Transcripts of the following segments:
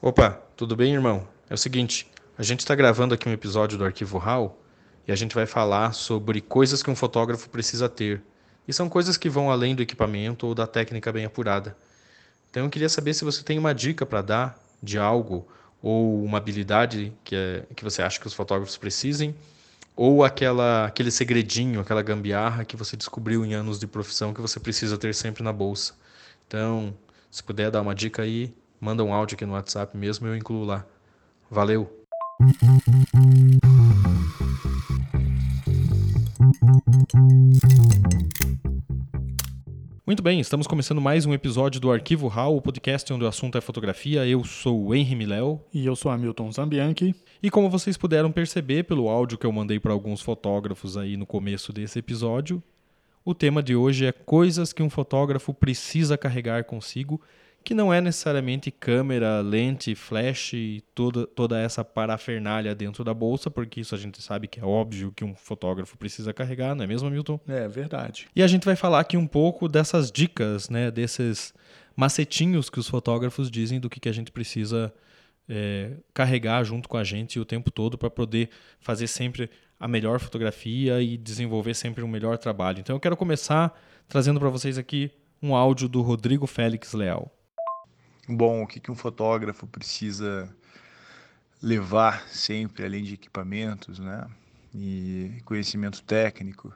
Opa, tudo bem, irmão? É o seguinte, a gente está gravando aqui um episódio do Arquivo RAW e a gente vai falar sobre coisas que um fotógrafo precisa ter. E são coisas que vão além do equipamento ou da técnica bem apurada. Então eu queria saber se você tem uma dica para dar de algo ou uma habilidade que, é, que você acha que os fotógrafos precisem ou aquela, aquele segredinho, aquela gambiarra que você descobriu em anos de profissão que você precisa ter sempre na bolsa. Então, se puder dar uma dica aí, manda um áudio aqui no WhatsApp mesmo, eu incluo lá. Valeu! Muito bem, estamos começando mais um episódio do Arquivo RAW, o podcast onde o assunto é fotografia. Eu sou o Henry Miléo. E eu sou Hamilton Zambianchi. E como vocês puderam perceber pelo áudio que eu mandei para alguns fotógrafos aí no começo desse episódio, o tema de hoje é coisas que um fotógrafo precisa carregar consigo que não é necessariamente câmera, lente, flash e toda, toda essa parafernália dentro da bolsa, porque isso a gente sabe que é óbvio que um fotógrafo precisa carregar, não é mesmo, Milton? É verdade. E a gente vai falar aqui um pouco dessas dicas, né, desses macetinhos que os fotógrafos dizem do que, que a gente precisa é, carregar junto com a gente o tempo todo para poder fazer sempre a melhor fotografia e desenvolver sempre um melhor trabalho. Então eu quero começar trazendo para vocês aqui um áudio do Rodrigo Félix Leal. Bom, o que, que um fotógrafo precisa levar sempre, além de equipamentos, né? E conhecimento técnico.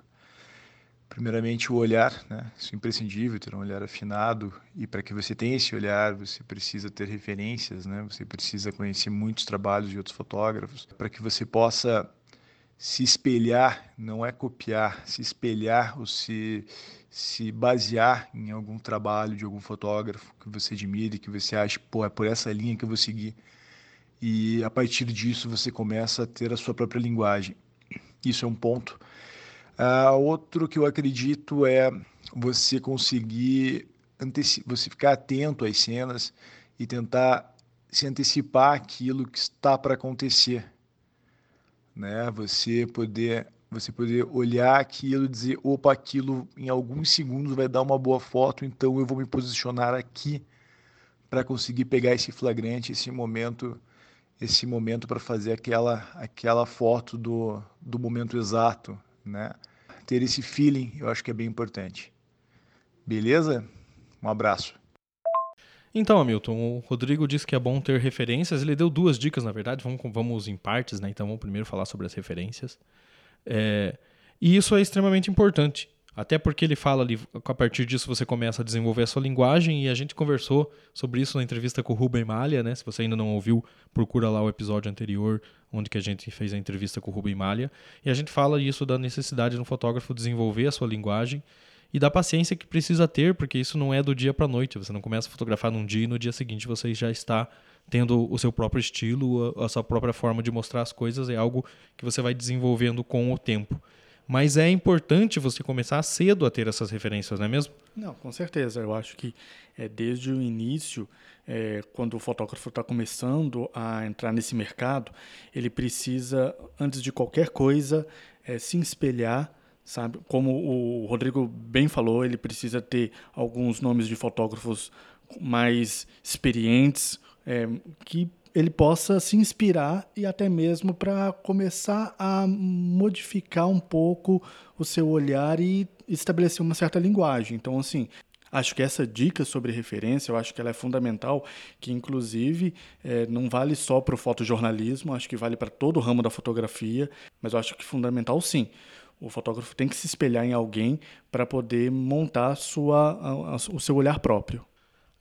Primeiramente, o olhar, né? Isso é imprescindível, ter um olhar afinado. E para que você tenha esse olhar, você precisa ter referências, né? Você precisa conhecer muitos trabalhos de outros fotógrafos, para que você possa se espelhar, não é copiar, se espelhar ou se, se basear em algum trabalho de algum fotógrafo que você admire, que você acha, pô, é por essa linha que eu vou seguir. E a partir disso você começa a ter a sua própria linguagem. Isso é um ponto. Uh, outro que eu acredito é você conseguir você ficar atento às cenas e tentar se antecipar aquilo que está para acontecer né? Você poder você poder olhar aquilo e dizer, opa, aquilo em alguns segundos vai dar uma boa foto, então eu vou me posicionar aqui para conseguir pegar esse flagrante, esse momento, esse momento para fazer aquela aquela foto do, do momento exato, né? Ter esse feeling, eu acho que é bem importante. Beleza? Um abraço. Então, Hamilton, o Rodrigo disse que é bom ter referências. Ele deu duas dicas, na verdade. Vamos, vamos em partes, né? Então, vamos primeiro falar sobre as referências. É, e isso é extremamente importante. Até porque ele fala ali, a partir disso você começa a desenvolver a sua linguagem e a gente conversou sobre isso na entrevista com o Rubem Malha, né? Se você ainda não ouviu, procura lá o episódio anterior, onde que a gente fez a entrevista com o Rubem Malha. E a gente fala isso da necessidade de um fotógrafo desenvolver a sua linguagem e da paciência que precisa ter, porque isso não é do dia para noite. Você não começa a fotografar num dia e no dia seguinte você já está tendo o seu próprio estilo, a, sua própria forma de mostrar as coisas. É algo que você vai desenvolvendo com o tempo. Mas é importante você começar cedo a ter essas referências, não é mesmo? Não, com certeza. Eu acho que é desde o início, é, quando o fotógrafo está começando a entrar nesse mercado, ele precisa, antes de qualquer coisa, é, se espelhar sabe? Como o Rodrigo bem falou, ele precisa ter alguns nomes de fotógrafos mais experientes, é, que ele possa se inspirar e até mesmo para começar a modificar um pouco o seu olhar e estabelecer uma certa linguagem. Então, assim, Acho que essa dica sobre referência, eu acho que ela é fundamental, que inclusive é, não vale só para o fotojornalismo, acho que vale para todo o ramo da fotografia, mas eu acho que fundamental sim. O fotógrafo tem que se espelhar em alguém para poder montar sua, a, a, o seu olhar próprio.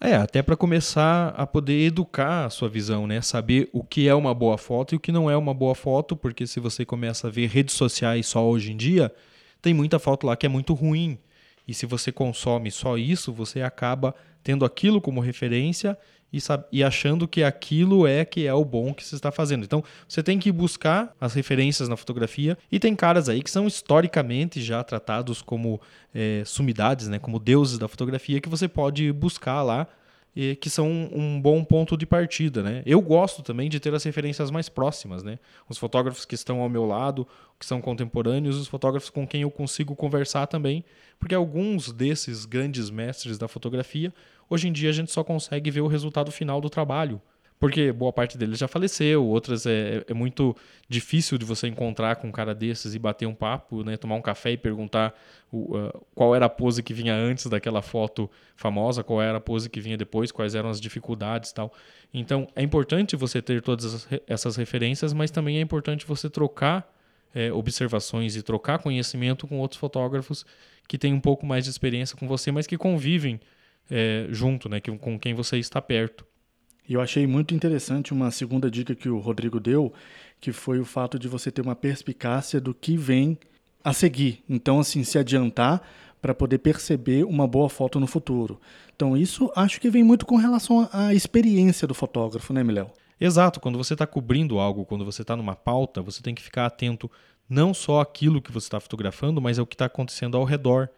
É, até para começar a poder educar a sua visão, né? Saber o que é uma boa foto e o que não é uma boa foto, porque se você começa a ver redes sociais só hoje em dia, tem muita foto lá que é muito ruim. E se você consome só isso, você acaba tendo aquilo como referência e, e, achando que aquilo é que é o bom que você está fazendo. Então, você tem que buscar as referências na fotografia e tem caras aí que são historicamente já tratados como é, sumidades, né, como deuses da fotografia que você pode buscar lá e que são um bom ponto de partida, né? Eu gosto também de ter as referências mais próximas, né? Os fotógrafos que estão ao meu lado, que são contemporâneos, os fotógrafos com quem eu consigo conversar também, porque alguns desses grandes mestres da fotografia, hoje em dia a gente só consegue ver o resultado final do trabalho. Porque boa parte deles já faleceu, outras é, é muito difícil de você encontrar com um cara desses e bater um papo, né? tomar um café e perguntar o, uh, qual era a pose que vinha antes daquela foto famosa, qual era a pose que vinha depois, quais eram as dificuldades e tal. Então é importante você ter todas essas referências, mas também é importante você trocar é, observações e trocar conhecimento com outros fotógrafos que têm um pouco mais de experiência com você, mas que convivem é, junto, né? com quem você está perto. E eu achei muito interessante uma segunda dica que o Rodrigo deu, que foi o fato de você ter uma perspicácia do que vem a seguir. Então, assim, se adiantar para poder perceber uma boa foto no futuro. Então, isso acho que vem muito com relação à experiência do fotógrafo, né, Miléo? Exato. Quando você está cobrindo algo, quando você está numa pauta, você tem que ficar atento não só àquilo que você está fotografando, mas ao que está acontecendo ao redor.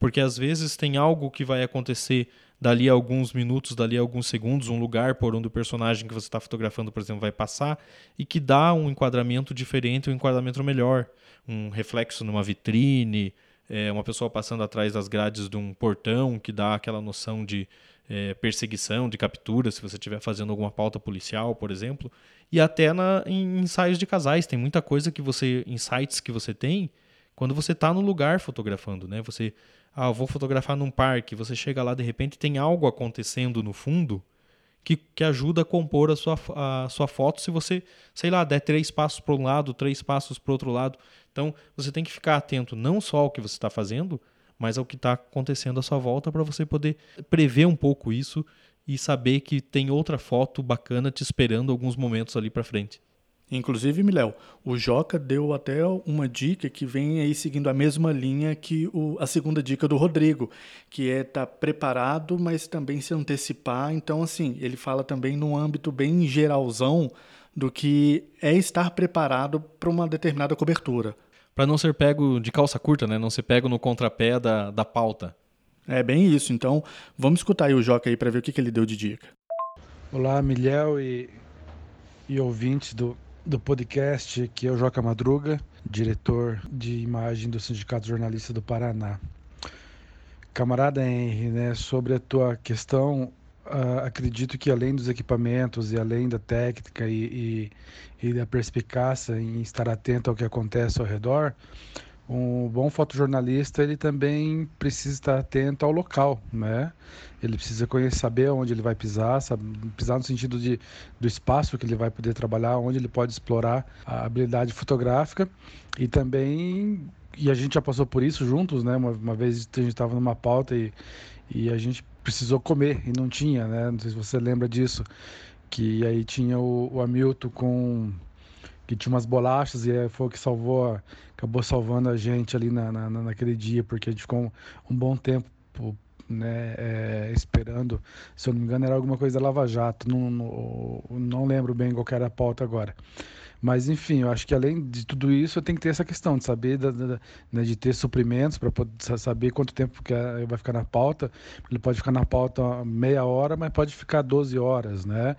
Porque às vezes tem algo que vai acontecer dali a alguns minutos, dali a alguns segundos, um lugar por onde o personagem que você está fotografando, por exemplo, vai passar e que dá um enquadramento diferente, um enquadramento melhor. Um reflexo numa vitrine, é, uma pessoa passando atrás das grades de um portão que dá aquela noção de é, perseguição, de captura, se você estiver fazendo alguma pauta policial, por exemplo. E até na, em ensaios de casais, tem muita coisa que você, insights que você tem quando você está no lugar fotografando, né? Você ah, vou fotografar num parque, você chega lá de repente tem algo acontecendo no fundo que, que ajuda a compor a sua, a sua foto se você, sei lá, der três passos para um lado, três passos para outro lado. Então você tem que ficar atento não só ao que você está fazendo, mas ao que está acontecendo à sua volta para você poder prever um pouco isso e saber que tem outra foto bacana te esperando alguns momentos ali para frente. Inclusive, Miléo, o Joca deu até uma dica que vem aí seguindo a mesma linha que o, a segunda dica do Rodrigo, que é estar tá preparado, mas também se antecipar. Então, assim, ele fala também num âmbito bem geralzão do que é estar preparado para uma determinada cobertura. Para não ser pego de calça curta, né? Não ser pego no contrapé da, da pauta. É bem isso. Então, vamos escutar aí o Joca aí para ver o que, que ele deu de dica. Olá, Milhel e, e ouvintes do do podcast, que é o Joca Madruga, diretor de imagem do Sindicato Jornalista do Paraná. Camarada Henry, né, sobre a tua questão, uh, acredito que além dos equipamentos e além da técnica e, e, e da perspicácia em estar atento ao que acontece ao redor, um bom fotojornalista ele também precisa estar atento ao local, né? Ele precisa conhecer, saber onde ele vai pisar, sabe, pisar no sentido de, do espaço que ele vai poder trabalhar, onde ele pode explorar a habilidade fotográfica e também e a gente já passou por isso juntos, né? Uma, uma vez a gente estava numa pauta e, e a gente precisou comer e não tinha, né? Não sei se você lembra disso, que aí tinha o, o Hamilton com que tinha umas bolachas e foi o que salvou, acabou salvando a gente ali na, na, naquele dia, porque a gente ficou um, um bom tempo né, é, esperando, se eu não me engano era alguma coisa da Lava Jato, não, não, não lembro bem qual era a pauta agora. Mas enfim, eu acho que além de tudo isso, tem que ter essa questão de saber, da, da, né, de ter suprimentos para saber quanto tempo que é, vai ficar na pauta. Ele pode ficar na pauta meia hora, mas pode ficar 12 horas, né?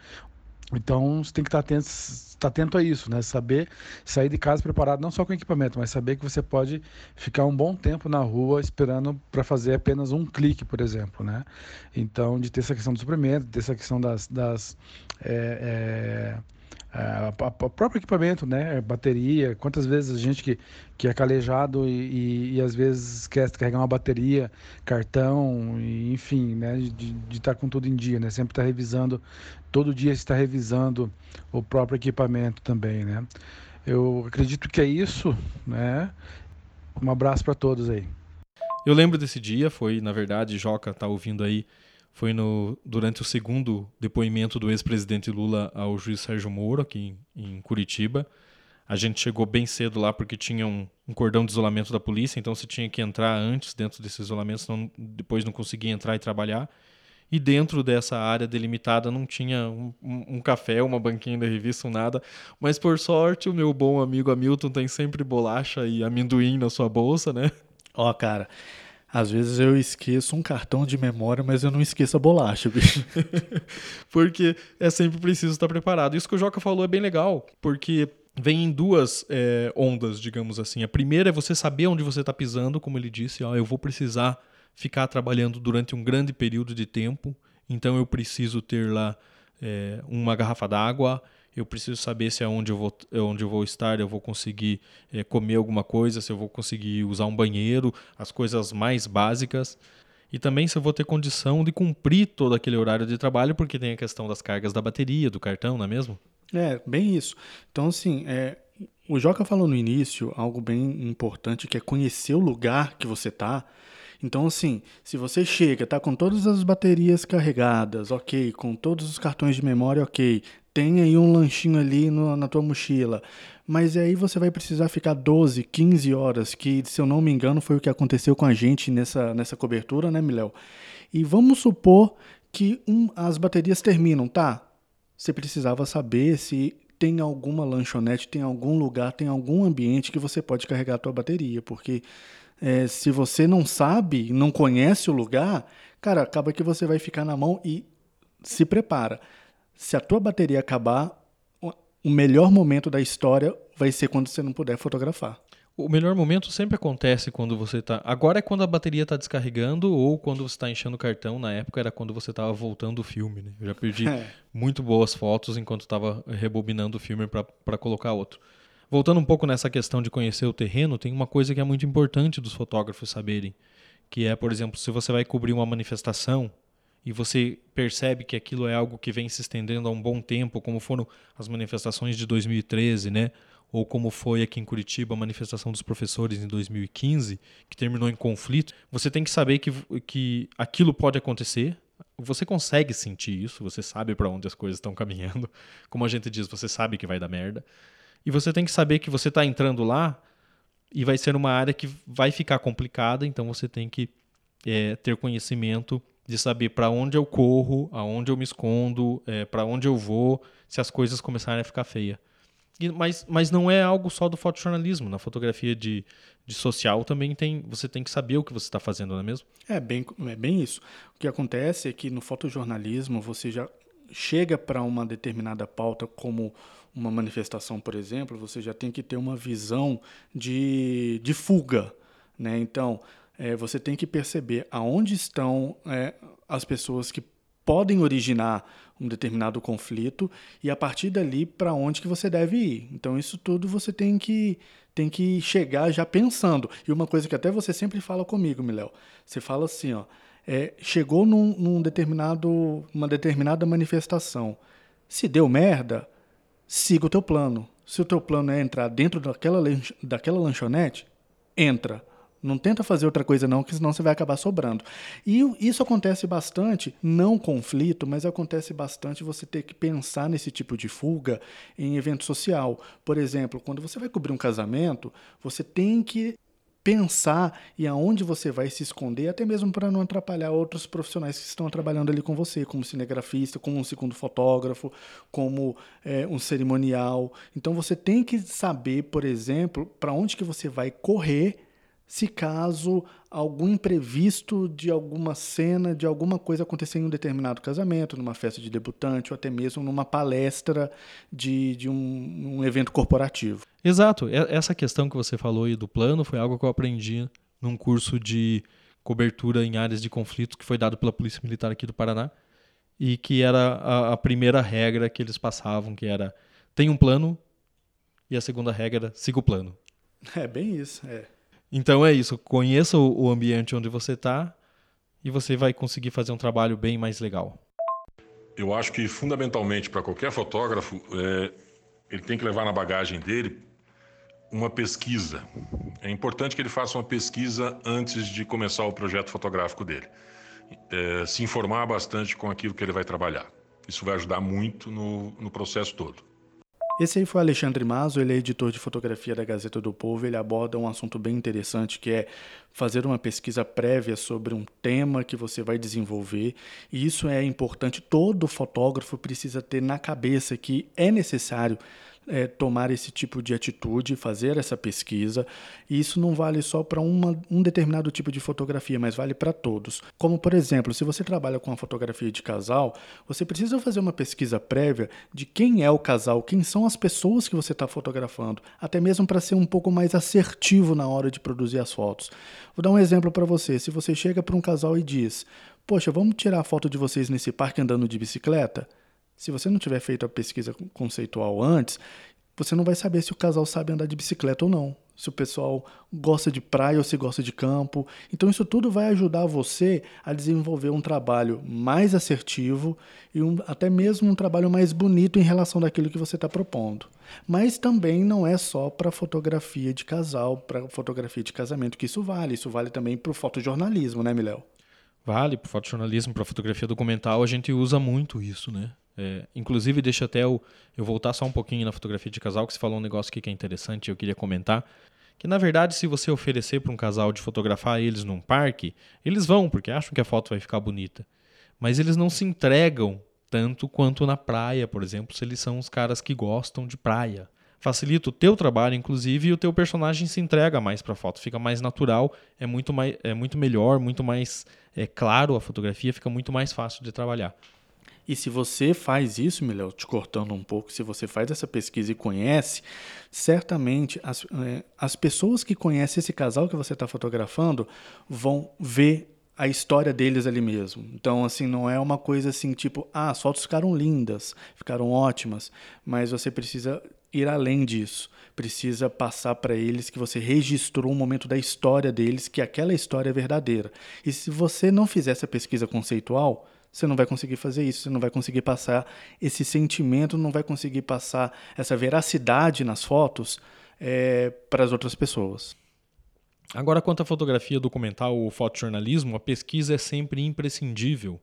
Então você tem que estar atento, estar atento a isso, né? Saber sair de casa preparado não só com equipamento, mas saber que você pode ficar um bom tempo na rua esperando para fazer apenas um clique, por exemplo, né? Então de ter essa questão do suprimento, ter essa questão das, das é, é, o próprio equipamento, né? Bateria. Quantas vezes a gente que, que é calejado e, e, e às vezes esquece de carregar uma bateria, cartão, e, enfim, né? De estar tá com tudo em dia, né? Sempre estar tá revisando, todo dia está revisando o próprio equipamento também, né? Eu acredito que é isso, né? Um abraço para todos aí. Eu lembro desse dia, foi, na verdade, Joca tá ouvindo aí foi no, durante o segundo depoimento do ex-presidente Lula ao juiz Sérgio Moro, aqui em, em, Curitiba. A gente chegou bem cedo lá porque tinha um, um, cordão de isolamento da polícia, então você tinha que entrar antes dentro desse isolamento, senão depois não conseguia entrar e trabalhar. E dentro dessa área delimitada não tinha um, um, café, uma banquinha da revista, um nada. Mas por sorte, o meu bom amigo Hamilton tem sempre bolacha e amendoim na sua bolsa, né? Ó, oh, cara, às vezes eu esqueço um cartão de memória, mas eu não esqueço a bolacha, bicho. porque é sempre preciso estar preparado. Isso que o Joca falou é bem legal, porque vem em duas é, ondas, digamos assim. A primeira é você saber onde você está pisando, como ele disse, ó, eu vou precisar ficar trabalhando durante um grande período de tempo, então eu preciso ter lá é, uma garrafa d'água, eu preciso saber se é onde eu vou, é onde eu vou estar eu vou conseguir é, comer alguma coisa, se eu vou conseguir usar um banheiro, as coisas mais básicas. E também se eu vou ter condição de cumprir todo aquele horário de trabalho, porque tem a questão das cargas da bateria, do cartão, não é mesmo? É, bem isso. Então, assim, é, o Joca falou no início algo bem importante, que é conhecer o lugar que você está. Então, assim, se você chega, tá com todas as baterias carregadas, ok, com todos os cartões de memória, ok, tem aí um lanchinho ali no, na tua mochila, mas aí você vai precisar ficar 12, 15 horas, que se eu não me engano foi o que aconteceu com a gente nessa, nessa cobertura, né, Miléo? E vamos supor que um, as baterias terminam, tá? Você precisava saber se tem alguma lanchonete, tem algum lugar, tem algum ambiente que você pode carregar a tua bateria, porque é, se você não sabe, não conhece o lugar, cara, acaba que você vai ficar na mão e se prepara. Se a tua bateria acabar, o melhor momento da história vai ser quando você não puder fotografar. O melhor momento sempre acontece quando você está. Agora é quando a bateria está descarregando ou quando você está enchendo o cartão. Na época era quando você estava voltando o filme. Né? Eu já perdi é. muito boas fotos enquanto estava rebobinando o filme para colocar outro. Voltando um pouco nessa questão de conhecer o terreno, tem uma coisa que é muito importante dos fotógrafos saberem, que é, por exemplo, se você vai cobrir uma manifestação e você percebe que aquilo é algo que vem se estendendo há um bom tempo, como foram as manifestações de 2013, né? Ou como foi aqui em Curitiba a manifestação dos professores em 2015, que terminou em conflito, você tem que saber que, que aquilo pode acontecer. Você consegue sentir isso, você sabe para onde as coisas estão caminhando. Como a gente diz, você sabe que vai dar merda. E você tem que saber que você está entrando lá e vai ser uma área que vai ficar complicada, então você tem que é, ter conhecimento de saber para onde eu corro, aonde eu me escondo, é, para onde eu vou, se as coisas começarem a ficar feia. E, mas, mas não é algo só do fotojornalismo. Na fotografia de, de social também tem. Você tem que saber o que você está fazendo, não é mesmo? É bem, é bem isso. O que acontece é que no fotojornalismo você já chega para uma determinada pauta como uma manifestação, por exemplo, você já tem que ter uma visão de, de fuga. Né? Então, é, você tem que perceber aonde estão é, as pessoas que podem originar um determinado conflito e a partir dali para onde que você deve ir. Então isso tudo você tem que tem que chegar já pensando. E uma coisa que até você sempre fala comigo, Miléo, você fala assim, ó, é, chegou num, num determinado uma determinada manifestação, se deu merda, siga o teu plano. Se o teu plano é entrar dentro daquela, daquela lanchonete, entra. Não tenta fazer outra coisa não, que senão você vai acabar sobrando. E isso acontece bastante, não conflito, mas acontece bastante você ter que pensar nesse tipo de fuga em evento social. Por exemplo, quando você vai cobrir um casamento, você tem que pensar e aonde você vai se esconder, até mesmo para não atrapalhar outros profissionais que estão trabalhando ali com você, como cinegrafista, como um segundo fotógrafo, como é, um cerimonial. Então você tem que saber, por exemplo, para onde que você vai correr se caso algum imprevisto de alguma cena, de alguma coisa acontecer em um determinado casamento, numa festa de debutante ou até mesmo numa palestra de, de um, um evento corporativo. Exato. Essa questão que você falou aí do plano foi algo que eu aprendi num curso de cobertura em áreas de conflito que foi dado pela Polícia Militar aqui do Paraná e que era a, a primeira regra que eles passavam, que era tem um plano e a segunda regra siga o plano. É bem isso, é. Então é isso, conheça o ambiente onde você está e você vai conseguir fazer um trabalho bem mais legal. Eu acho que fundamentalmente para qualquer fotógrafo, é, ele tem que levar na bagagem dele uma pesquisa. É importante que ele faça uma pesquisa antes de começar o projeto fotográfico dele. É, se informar bastante com aquilo que ele vai trabalhar. Isso vai ajudar muito no, no processo todo. Esse aí foi Alexandre Mazo, ele é editor de fotografia da Gazeta do Povo. Ele aborda um assunto bem interessante que é fazer uma pesquisa prévia sobre um tema que você vai desenvolver. E isso é importante. Todo fotógrafo precisa ter na cabeça que é necessário é, tomar esse tipo de atitude, fazer essa pesquisa. E isso não vale só para um determinado tipo de fotografia, mas vale para todos. Como, por exemplo, se você trabalha com a fotografia de casal, você precisa fazer uma pesquisa prévia de quem é o casal, quem são as pessoas que você está fotografando, até mesmo para ser um pouco mais assertivo na hora de produzir as fotos. Vou dar um exemplo para você. Se você chega para um casal e diz: Poxa, vamos tirar a foto de vocês nesse parque andando de bicicleta? Se você não tiver feito a pesquisa conceitual antes, você não vai saber se o casal sabe andar de bicicleta ou não se o pessoal gosta de praia ou se gosta de campo. Então, isso tudo vai ajudar você a desenvolver um trabalho mais assertivo e um, até mesmo um trabalho mais bonito em relação daquilo que você está propondo. Mas também não é só para fotografia de casal, para fotografia de casamento que isso vale. Isso vale também para o fotojornalismo, né, Miléo? Vale, para o fotojornalismo, para fotografia documental, a gente usa muito isso, né? É, inclusive, deixa até eu, eu voltar só um pouquinho na fotografia de casal, que você falou um negócio aqui que é interessante eu queria comentar. Que na verdade, se você oferecer para um casal de fotografar eles num parque, eles vão, porque acham que a foto vai ficar bonita. Mas eles não se entregam tanto quanto na praia, por exemplo, se eles são os caras que gostam de praia. Facilita o teu trabalho, inclusive, e o teu personagem se entrega mais para a foto, fica mais natural, é muito, mais, é muito melhor, muito mais é, claro a fotografia, fica muito mais fácil de trabalhar. E se você faz isso, Miléo, te cortando um pouco, se você faz essa pesquisa e conhece, certamente as, é, as pessoas que conhecem esse casal que você está fotografando vão ver a história deles ali mesmo. Então, assim, não é uma coisa assim, tipo, ah, as fotos ficaram lindas, ficaram ótimas, mas você precisa ir além disso. Precisa passar para eles que você registrou um momento da história deles, que aquela história é verdadeira. E se você não fizer essa pesquisa conceitual, você não vai conseguir fazer isso, você não vai conseguir passar esse sentimento, não vai conseguir passar essa veracidade nas fotos é, para as outras pessoas. Agora, quanto à fotografia documental ou fotojornalismo, a pesquisa é sempre imprescindível,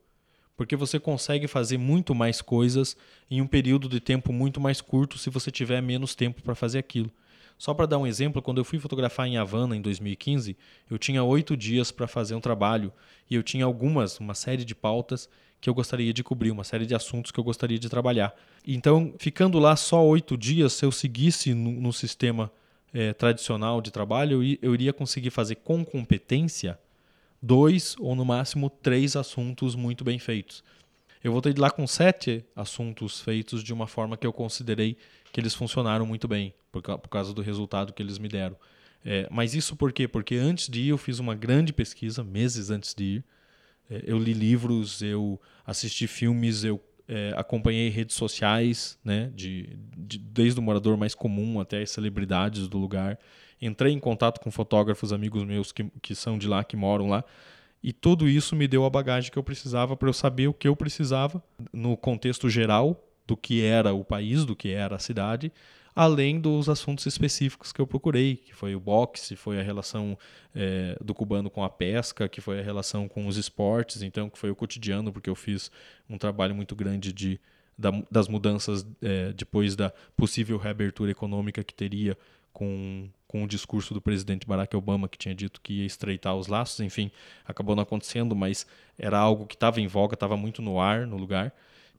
porque você consegue fazer muito mais coisas em um período de tempo muito mais curto se você tiver menos tempo para fazer aquilo. Só para dar um exemplo, quando eu fui fotografar em Havana em 2015, eu tinha oito dias para fazer um trabalho e eu tinha algumas, uma série de pautas que eu gostaria de cobrir, uma série de assuntos que eu gostaria de trabalhar. Então, ficando lá só oito dias, se eu seguisse no, no sistema é, tradicional de trabalho, eu, eu iria conseguir fazer com competência dois ou no máximo três assuntos muito bem feitos. Eu voltei de lá com sete assuntos feitos de uma forma que eu considerei que eles funcionaram muito bem, por, por causa do resultado que eles me deram. É, mas isso por quê? Porque antes de ir eu fiz uma grande pesquisa, meses antes de ir. É, eu li livros, eu assisti filmes, eu é, acompanhei redes sociais, né, de, de, desde o morador mais comum até as celebridades do lugar. Entrei em contato com fotógrafos, amigos meus que, que são de lá, que moram lá. E tudo isso me deu a bagagem que eu precisava para eu saber o que eu precisava no contexto geral do que era o país, do que era a cidade, além dos assuntos específicos que eu procurei, que foi o boxe, foi a relação é, do cubano com a pesca, que foi a relação com os esportes, então que foi o cotidiano, porque eu fiz um trabalho muito grande de da, das mudanças é, depois da possível reabertura econômica que teria com, com o discurso do presidente Barack Obama, que tinha dito que ia estreitar os laços. Enfim, acabou não acontecendo, mas era algo que estava em voga, estava muito no ar, no lugar.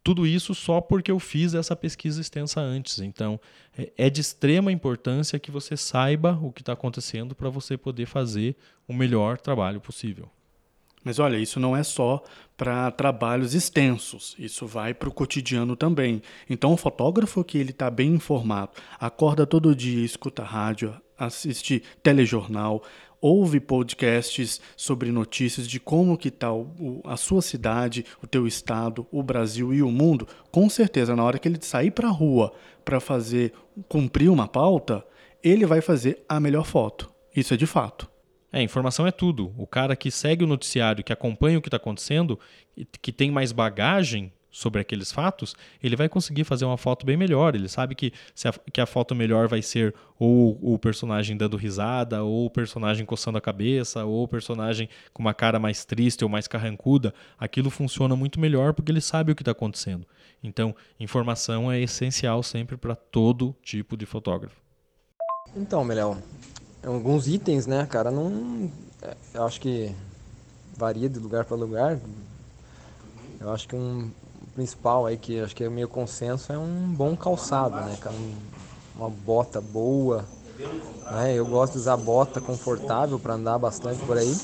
Tudo isso só porque eu fiz essa pesquisa extensa antes. Então, é, é de extrema importância que você saiba o que está acontecendo para você poder fazer o melhor trabalho possível. Mas olha, isso não é só para trabalhos extensos, isso vai para o cotidiano também. Então, o fotógrafo que ele está bem informado, acorda todo dia, escuta rádio, assiste telejornal, ouve podcasts sobre notícias de como que está a sua cidade, o teu estado, o Brasil e o mundo, com certeza na hora que ele sair para a rua para fazer cumprir uma pauta, ele vai fazer a melhor foto. Isso é de fato. É, informação é tudo. O cara que segue o noticiário, que acompanha o que está acontecendo, que tem mais bagagem sobre aqueles fatos, ele vai conseguir fazer uma foto bem melhor. Ele sabe que, a, que a foto melhor vai ser ou o personagem dando risada, ou o personagem coçando a cabeça, ou o personagem com uma cara mais triste ou mais carrancuda. Aquilo funciona muito melhor porque ele sabe o que está acontecendo. Então, informação é essencial sempre para todo tipo de fotógrafo. Então, Meléo, alguns itens, né, cara, não. É, eu acho que varia de lugar para lugar. Eu acho que um principal aí que acho que é meio consenso é um bom calçado, né, cara? Uma bota boa. Né? Eu gosto de usar bota confortável para andar bastante por aí,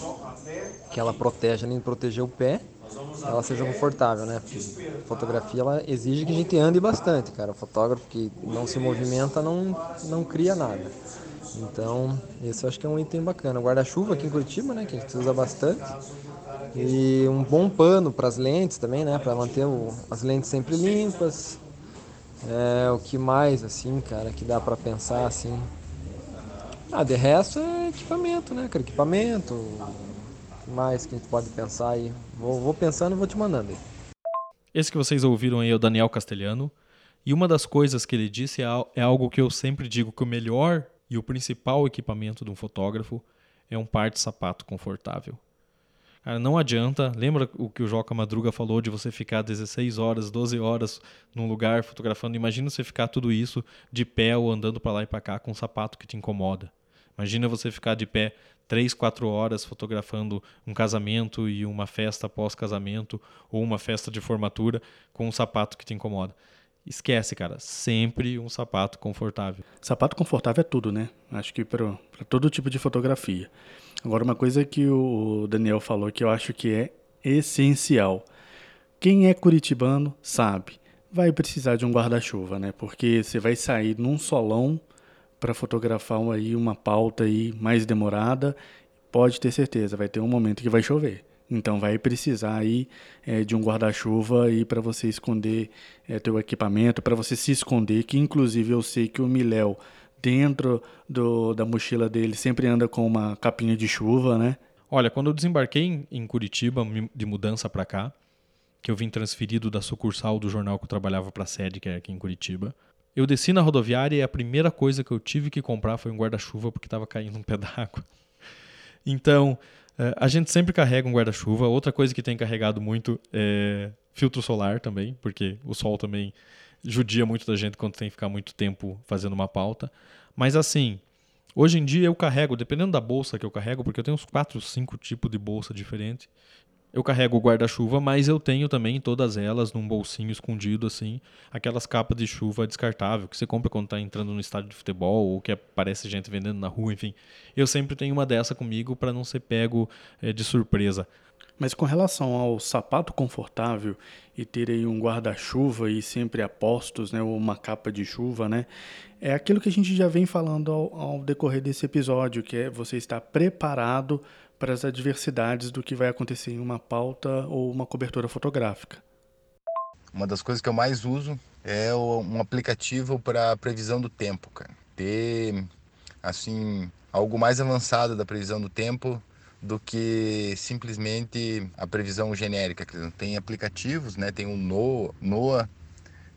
que ela protege, além de proteger o pé, ela seja confortável, né? Porque fotografia ela exige que a gente ande bastante, cara. O fotógrafo que não se movimenta não, não cria nada. Então, esse eu acho que é um item bacana. Guarda-chuva aqui em Curitiba, né? Que a gente usa bastante. E um bom pano para as lentes também, né? Para manter o, as lentes sempre limpas. É, o que mais, assim, cara, que dá para pensar, assim. Ah, de resto é equipamento, né, cara? Equipamento. O que mais que a gente pode pensar aí? Vou, vou pensando e vou te mandando aí. Esse que vocês ouviram aí é o Daniel Castelhano. E uma das coisas que ele disse é, é algo que eu sempre digo que o melhor e o principal equipamento de um fotógrafo é um par de sapato confortável. Cara, não adianta. Lembra o que o Joca Madruga falou de você ficar 16 horas, 12 horas num lugar fotografando? Imagina você ficar tudo isso de pé ou andando para lá e para cá com um sapato que te incomoda. Imagina você ficar de pé 3, 4 horas fotografando um casamento e uma festa pós-casamento ou uma festa de formatura com um sapato que te incomoda. Esquece, cara. Sempre um sapato confortável. Sapato confortável é tudo, né? Acho que para todo tipo de fotografia. Agora, uma coisa que o Daniel falou que eu acho que é essencial. Quem é curitibano sabe. Vai precisar de um guarda-chuva, né? Porque você vai sair num solão para fotografar aí uma pauta aí mais demorada. Pode ter certeza, vai ter um momento que vai chover. Então vai precisar aí é, de um guarda-chuva aí para você esconder é, teu equipamento, para você se esconder, que inclusive eu sei que o Miléo dentro do, da mochila dele sempre anda com uma capinha de chuva, né? Olha, quando eu desembarquei em Curitiba de mudança para cá, que eu vim transferido da sucursal do jornal que eu trabalhava para a sede, que é aqui em Curitiba, eu desci na rodoviária e a primeira coisa que eu tive que comprar foi um guarda-chuva porque estava caindo um pé d'água. Então, é, a gente sempre carrega um guarda-chuva. Outra coisa que tem carregado muito é filtro solar também, porque o sol também judia muito da gente quando tem que ficar muito tempo fazendo uma pauta. Mas assim, hoje em dia eu carrego, dependendo da bolsa que eu carrego, porque eu tenho uns 4, 5 tipos de bolsa diferentes eu carrego o guarda-chuva, mas eu tenho também todas elas num bolsinho escondido assim, aquelas capas de chuva descartável que você compra quando está entrando no estádio de futebol ou que aparece gente vendendo na rua, enfim. Eu sempre tenho uma dessa comigo para não ser pego é, de surpresa. Mas com relação ao sapato confortável e ter aí um guarda-chuva e sempre a postos, né, ou uma capa de chuva, né, é aquilo que a gente já vem falando ao, ao decorrer desse episódio, que é você estar preparado para as adversidades do que vai acontecer em uma pauta ou uma cobertura fotográfica. Uma das coisas que eu mais uso é um aplicativo para previsão do tempo, cara. Ter assim algo mais avançado da previsão do tempo do que simplesmente a previsão genérica. Tem aplicativos, né? Tem o NOAA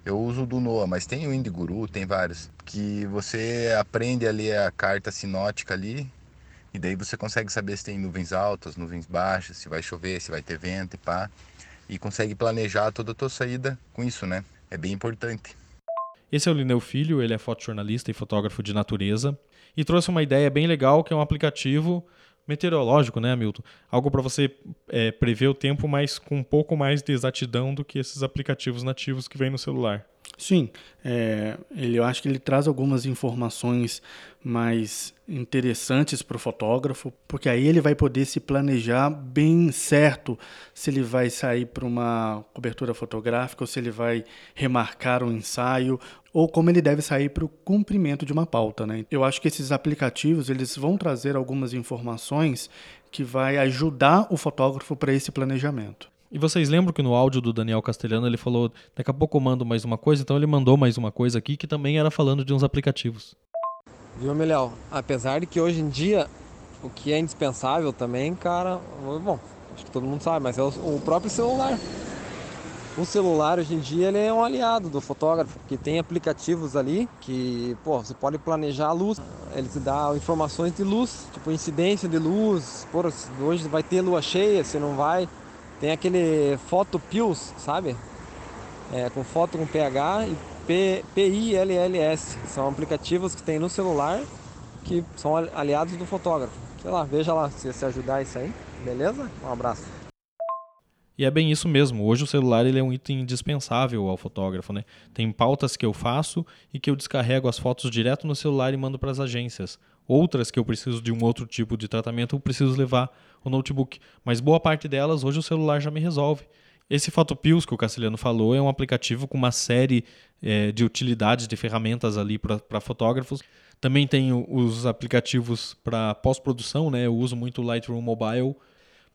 eu uso o do NOAA, mas tem o Indiguru, tem vários. Que você aprende ali a carta sinótica ali e daí você consegue saber se tem nuvens altas, nuvens baixas, se vai chover, se vai ter vento e pá. E consegue planejar toda a tua saída com isso, né? É bem importante. Esse é o Lineu Filho, ele é fotojornalista e fotógrafo de natureza. E trouxe uma ideia bem legal, que é um aplicativo meteorológico, né, Milton? Algo para você é, prever o tempo, mas com um pouco mais de exatidão do que esses aplicativos nativos que vem no celular. Sim, é, ele, eu acho que ele traz algumas informações mais interessantes para o fotógrafo, porque aí ele vai poder se planejar bem certo se ele vai sair para uma cobertura fotográfica ou se ele vai remarcar um ensaio ou como ele deve sair para o cumprimento de uma pauta, né? Eu acho que esses aplicativos eles vão trazer algumas informações que vai ajudar o fotógrafo para esse planejamento. E vocês lembram que no áudio do Daniel Castelhano ele falou, daqui a pouco eu mando mais uma coisa, então ele mandou mais uma coisa aqui que também era falando de uns aplicativos. Viu, Miléo? Apesar de que hoje em dia o que é indispensável também, cara, bom, acho que todo mundo sabe, mas é o próprio celular. O celular hoje em dia ele é um aliado do fotógrafo, porque tem aplicativos ali que, pô, você pode planejar a luz, ele te dá informações de luz, tipo incidência de luz, pô, hoje vai ter lua cheia, se não vai, tem aquele Photo Pills, sabe? É, com foto com PH e PILLS. São aplicativos que tem no celular que são aliados do fotógrafo. Sei lá, veja lá se, se ajudar isso aí. Beleza? Um abraço. E é bem isso mesmo. Hoje o celular ele é um item indispensável ao fotógrafo, né? Tem pautas que eu faço e que eu descarrego as fotos direto no celular e mando para as agências. Outras que eu preciso de um outro tipo de tratamento, eu preciso levar o notebook. Mas boa parte delas hoje o celular já me resolve. Esse Photopills que o Caciliano falou é um aplicativo com uma série é, de utilidades, de ferramentas ali para fotógrafos. Também tem os aplicativos para pós-produção, né? Eu uso muito o Lightroom Mobile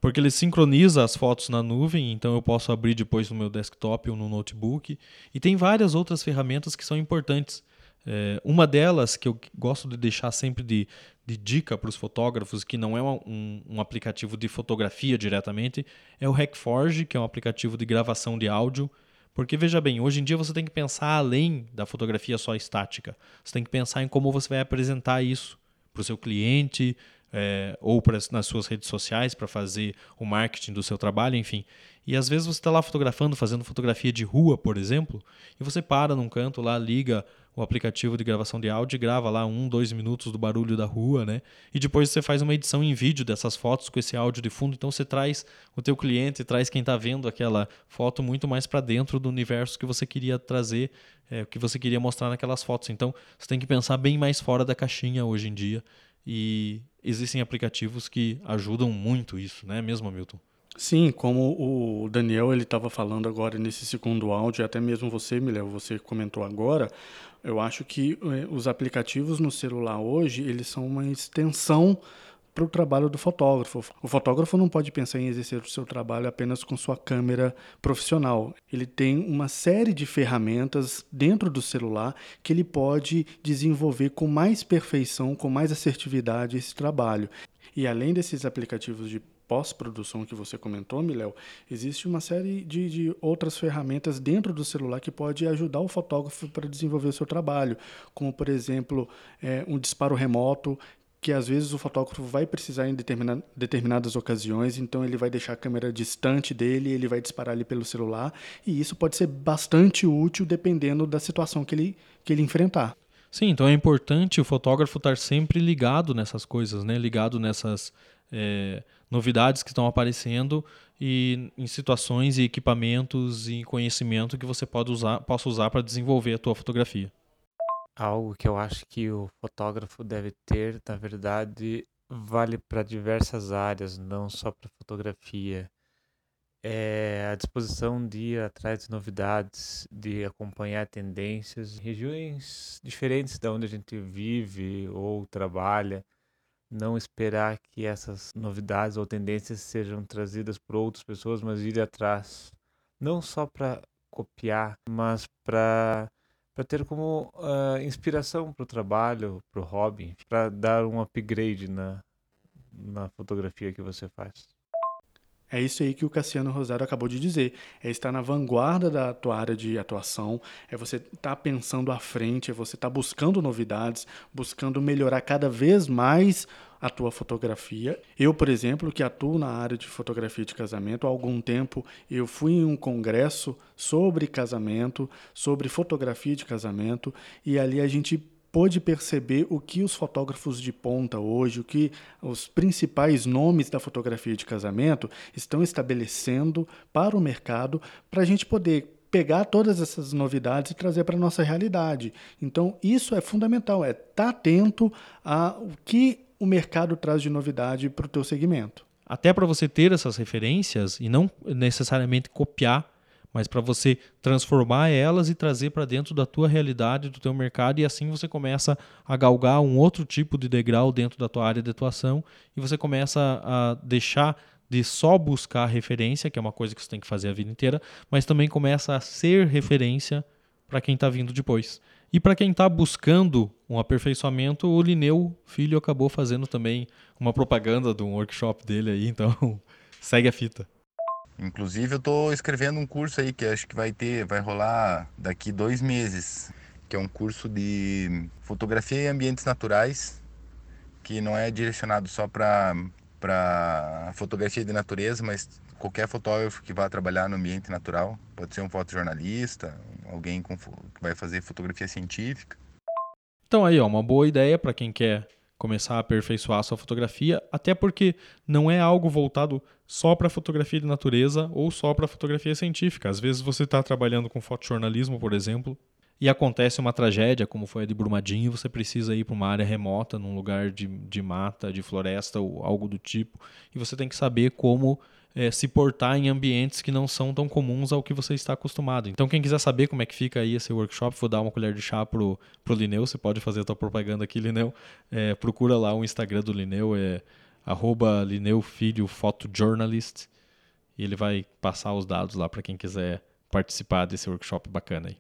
porque ele sincroniza as fotos na nuvem, então eu posso abrir depois no meu desktop ou no notebook. E tem várias outras ferramentas que são importantes. É, uma delas que eu gosto de deixar sempre de, de dica para os fotógrafos, que não é um, um, aplicativo de fotografia diretamente, é o Hackforge, que é um aplicativo de gravação de áudio. Porque veja bem, hoje em dia você tem que pensar além da fotografia só estática. Você tem que pensar em como você vai apresentar isso para o seu cliente, é, ou pra, nas suas redes sociais para fazer o marketing do seu trabalho, enfim. E às vezes você está lá fotografando, fazendo fotografia de rua, por exemplo, e você para num canto lá, liga o aplicativo de gravação de áudio e grava lá um, dois minutos do barulho da rua, né? E depois você faz uma edição em vídeo dessas fotos com esse áudio de fundo. Então você traz o teu cliente, traz quem está vendo aquela foto muito mais para dentro do universo que você queria trazer, é, que você queria mostrar naquelas fotos. Então você tem que pensar bem mais fora da caixinha hoje em dia e existem aplicativos que ajudam muito isso, né, mesmo, Milton? Sim, como o Daniel ele estava falando agora nesse segundo áudio, até mesmo você, Miléo, você comentou agora, eu acho que eh, os aplicativos no celular hoje, eles são uma extensão para o trabalho do fotógrafo. O fotógrafo não pode pensar em exercer o seu trabalho apenas com sua câmera profissional. Ele tem uma série de ferramentas dentro do celular que ele pode desenvolver com mais perfeição, com mais assertividade esse trabalho. E além desses aplicativos de pós-produção que você comentou, Miléo, existe uma série de, de, outras ferramentas dentro do celular que pode ajudar o fotógrafo para desenvolver o seu trabalho, como, por exemplo, é, um disparo remoto que às vezes o fotógrafo vai precisar em determinadas ocasiões, então ele vai deixar a câmera distante dele, ele vai disparar ali pelo celular, e isso pode ser bastante útil dependendo da situação que ele, que ele enfrentar. Sim, então é importante o fotógrafo estar sempre ligado nessas coisas, né? ligado nessas é, novidades que estão aparecendo e em situações e equipamentos e conhecimento que você pode usar, possa usar para desenvolver a tua fotografia algo que eu acho que o fotógrafo deve ter, na verdade, vale para diversas áreas, não só para fotografia. É a disposição de ir atrás de novidades, de acompanhar tendências regiões diferentes da onde a gente vive ou trabalha. Não esperar que essas novidades ou tendências sejam trazidas por outras pessoas, mas ir atrás. Não só para copiar, mas para para ter como uh, inspiração para o trabalho, para o hobby, para dar um upgrade na, na fotografia que você faz. É isso aí que o Cassiano Rosário acabou de dizer. É estar na vanguarda da tua área de atuação, é você estar tá pensando à frente, é você estar tá buscando novidades, buscando melhorar cada vez mais a tua fotografia. Eu, por exemplo, que atuo na área de fotografia de casamento, há algum tempo eu fui em um congresso sobre casamento, sobre fotografia de casamento, e ali a gente pôde perceber o que os fotógrafos de ponta hoje, o que os principais nomes da fotografia de casamento estão estabelecendo para o mercado, para a gente poder pegar todas essas novidades e trazer para a nossa realidade. Então, isso é fundamental, é estar tá atento ao que o mercado traz de novidade para o teu segmento. Até para você ter essas referências e não necessariamente copiar mas para você transformar elas e trazer para dentro da tua realidade, do teu mercado e assim você começa a galgar um outro tipo de degrau dentro da tua área de atuação e você começa a deixar de só buscar referência, que é uma coisa que você tem que fazer a vida inteira, mas também começa a ser referência para quem está vindo depois. E para quem está buscando um aperfeiçoamento, o Lineu Filho acabou fazendo também uma propaganda de um workshop dele aí, então segue a fita. Inclusive eu estou escrevendo um curso aí que acho que vai ter, vai rolar daqui dois meses, que é um curso de fotografia em ambientes naturais, que não é direcionado só para para fotografia de natureza, mas qualquer fotógrafo que vá trabalhar no ambiente natural, pode ser um fotojornalista, alguém com, que vai fazer fotografia científica. Então aí, ó, uma boa ideia para quem quer começar a aperfeiçoar a sua fotografia, até porque não é algo voltado só para fotografia de natureza ou só para fotografia científica. Às vezes você está trabalhando com fotojornalismo, por exemplo, e acontece uma tragédia, como foi a de Brumadinho, você precisa ir para uma área remota, num lugar de, de mata, de floresta ou algo do tipo, e você tem que saber como é, se portar em ambientes que não são tão comuns ao que você está acostumado. Então, quem quiser saber como é que fica aí esse workshop, vou dar uma colher de chá pro, pro Lineu. Você pode fazer a tua propaganda aqui, Lineu. É, procura lá o Instagram do Lineu, é arroba Lineu Filho e ele vai passar os dados lá para quem quiser participar desse workshop bacana aí.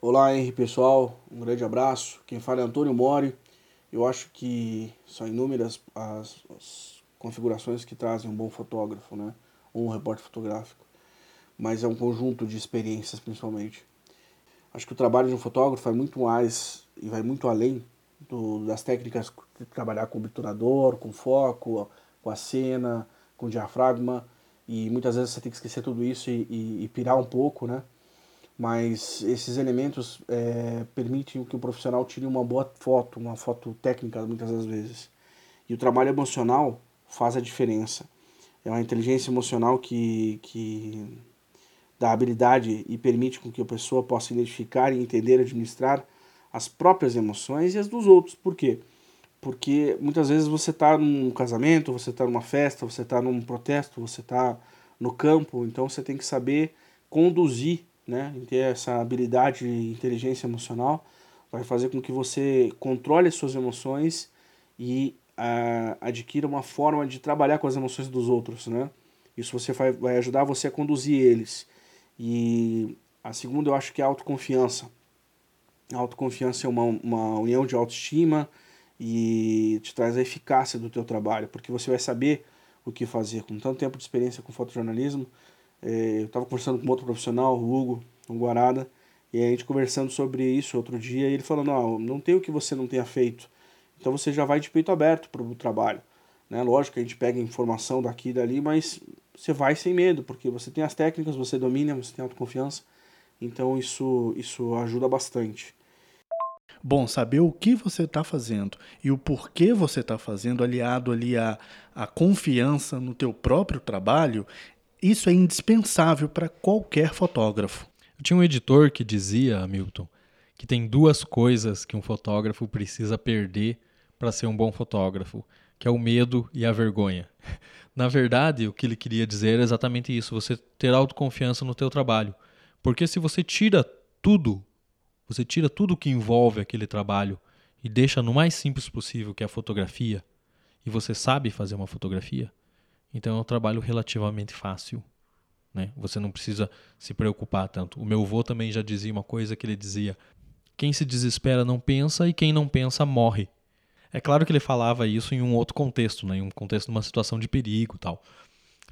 Olá, Henry, pessoal. Um grande abraço. Quem fala é Antônio Mori. Eu acho que são inúmeras as, as configurações que trazem um bom fotógrafo, né? Ou um repórter fotográfico. Mas é um conjunto de experiências, principalmente. Acho que o trabalho de um fotógrafo é muito mais e vai muito além do, das técnicas de trabalhar com obturador, com foco, com a cena, com diafragma. E muitas vezes você tem que esquecer tudo isso e, e, e pirar um pouco, né? mas esses elementos é, permitem que o profissional tire uma boa foto, uma foto técnica muitas das vezes. E o trabalho emocional faz a diferença. É uma inteligência emocional que, que dá habilidade e permite com que a pessoa possa identificar e entender, administrar as próprias emoções e as dos outros. Por quê? Porque muitas vezes você está num casamento, você está numa festa, você está num protesto, você está no campo, então você tem que saber conduzir né, ter essa habilidade de inteligência emocional, vai fazer com que você controle as suas emoções e uh, adquira uma forma de trabalhar com as emoções dos outros, né? Isso você vai, vai ajudar você a conduzir eles. E a segunda eu acho que é a autoconfiança. A autoconfiança é uma, uma união de autoestima e te traz a eficácia do teu trabalho, porque você vai saber o que fazer. Com tanto tempo de experiência com fotojornalismo, é, eu estava conversando com outro profissional, o Hugo, o Guarada, e a gente conversando sobre isso outro dia, e ele falando, não, não tem o que você não tenha feito. Então você já vai de peito aberto para o trabalho. Né? Lógico que a gente pega informação daqui e dali, mas você vai sem medo, porque você tem as técnicas, você domina, você tem autoconfiança. Então isso, isso ajuda bastante. Bom, saber o que você está fazendo e o porquê você está fazendo, aliado ali à, à confiança no teu próprio trabalho, isso é indispensável para qualquer fotógrafo. Eu tinha um editor que dizia, Hamilton, que tem duas coisas que um fotógrafo precisa perder para ser um bom fotógrafo, que é o medo e a vergonha. Na verdade, o que ele queria dizer era exatamente isso, você ter autoconfiança no teu trabalho. Porque se você tira tudo, você tira tudo que envolve aquele trabalho e deixa no mais simples possível, que é a fotografia, e você sabe fazer uma fotografia, então é um trabalho relativamente fácil. Né? Você não precisa se preocupar tanto. O meu avô também já dizia uma coisa que ele dizia: quem se desespera não pensa e quem não pensa morre. É claro que ele falava isso em um outro contexto, né? em um contexto de uma situação de perigo tal.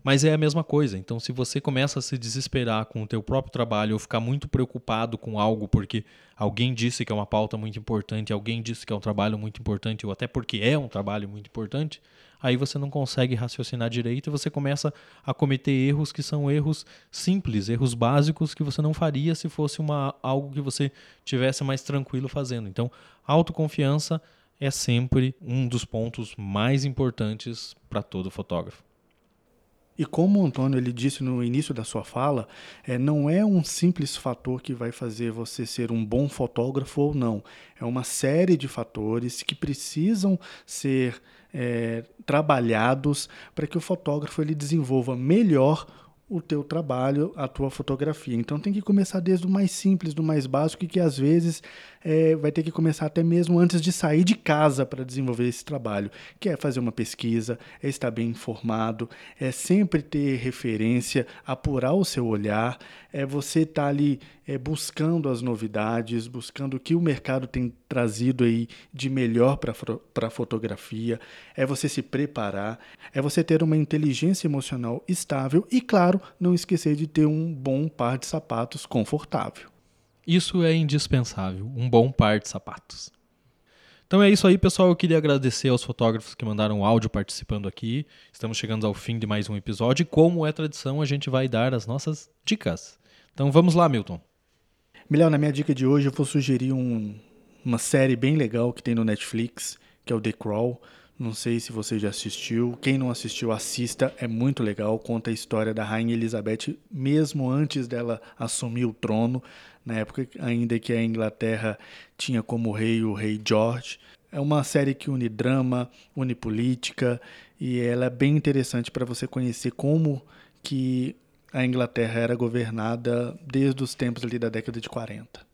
Mas é a mesma coisa. Então, se você começa a se desesperar com o teu próprio trabalho ou ficar muito preocupado com algo porque alguém disse que é uma pauta muito importante, alguém disse que é um trabalho muito importante, ou até porque é um trabalho muito importante, aí você não consegue raciocinar direito e você começa a cometer erros que são erros simples, erros básicos que você não faria se fosse uma, algo que você tivesse mais tranquilo fazendo. Então, autoconfiança é sempre um dos pontos mais importantes para todo fotógrafo. E como o Antônio ele disse no início da sua fala, é, não é um simples fator que vai fazer você ser um bom fotógrafo ou não. É uma série de fatores que precisam ser é, trabalhados para que o fotógrafo ele desenvolva melhor o teu trabalho, a tua fotografia. Então tem que começar desde o mais simples, do mais básico, e que às vezes é, vai ter que começar até mesmo antes de sair de casa para desenvolver esse trabalho, que é fazer uma pesquisa, é estar bem informado, é sempre ter referência, apurar o seu olhar, é você estar tá ali é, buscando as novidades, buscando o que o mercado tem trazido aí de melhor para a fotografia, é você se preparar, é você ter uma inteligência emocional estável e, claro, não esquecer de ter um bom par de sapatos confortável. Isso é indispensável, um bom par de sapatos. Então é isso aí, pessoal. Eu queria agradecer aos fotógrafos que mandaram áudio participando aqui. Estamos chegando ao fim de mais um episódio e, como é tradição, a gente vai dar as nossas dicas. Então vamos lá, Milton. Milhão, na minha dica de hoje eu vou sugerir um, uma série bem legal que tem no Netflix, que é o The Crawl. Não sei se você já assistiu. Quem não assistiu, assista. É muito legal. Conta a história da Rainha Elizabeth, mesmo antes dela assumir o trono, na época ainda que a Inglaterra tinha como rei o rei George. É uma série que une drama, une política e ela é bem interessante para você conhecer como que a Inglaterra era governada desde os tempos ali da década de 40.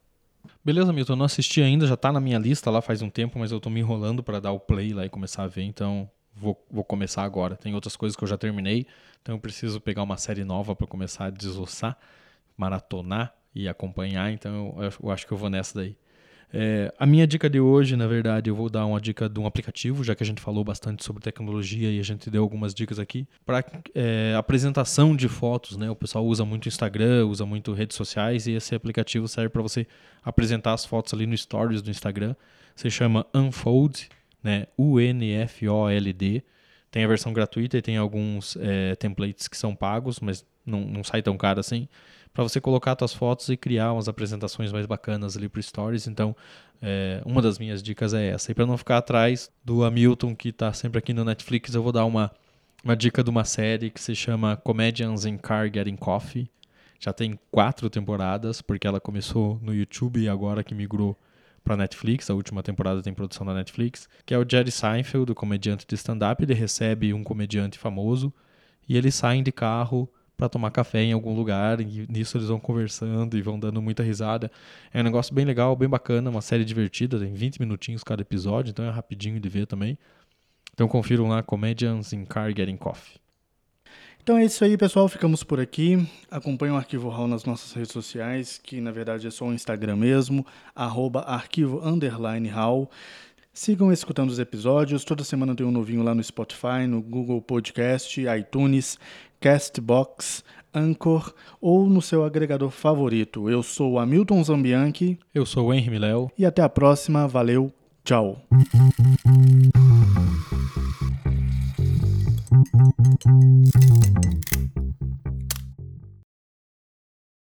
Beleza, Milton, eu não assisti ainda, já está na minha lista lá faz um tempo, mas eu estou me enrolando para dar o play lá e começar a ver, então vou, vou começar agora. Tem outras coisas que eu já terminei, então eu preciso pegar uma série nova para começar a desossar, maratonar e acompanhar. Então eu, eu acho que eu vou nessa daí. É, a minha dica de hoje, na verdade, eu vou dar uma dica de um aplicativo, já que a gente falou bastante sobre tecnologia e a gente deu algumas dicas aqui. Para é, apresentação de fotos, né? O pessoal usa muito Instagram, usa muito redes sociais e esse aplicativo serve para você apresentar as fotos ali no Stories do Instagram. Se chama Unfold, né? U-N-F-O-L-D. Tem a versão gratuita e tem alguns é, templates que são pagos, mas não, não sai tão caro assim para você colocar suas fotos e criar umas apresentações mais bacanas ali para Stories. Então, é, uma das minhas dicas é essa. E para não ficar atrás do Hamilton, que está sempre aqui no Netflix, eu vou dar uma, uma dica de uma série que se chama Comedians in Car Getting Coffee. Já tem quatro temporadas, porque ela começou no YouTube e agora que migrou para Netflix. A última temporada tem produção da Netflix. Que é o Jerry Seinfeld, o comediante de stand-up. Ele recebe um comediante famoso e eles saem de carro para tomar café em algum lugar e nisso eles vão conversando e vão dando muita risada. É um negócio bem legal, bem bacana, uma série divertida, tem 20 minutinhos cada episódio, então é rapidinho de ver também. Então confiram lá Comedians in Car Getting Coffee. Então é isso aí, pessoal. Ficamos por aqui. Acompanhe o Arquivo Hall nas nossas redes sociais, que na verdade é só o Instagram mesmo, arroba arquivo underline hall. Sigam escutando os episódios. Toda semana tem um novinho lá no Spotify, no Google Podcast, iTunes, Castbox, Anchor ou no seu agregador favorito. Eu sou Hamilton Zambianchi. Eu sou o Henry Miléo. E até a próxima. Valeu. Tchau.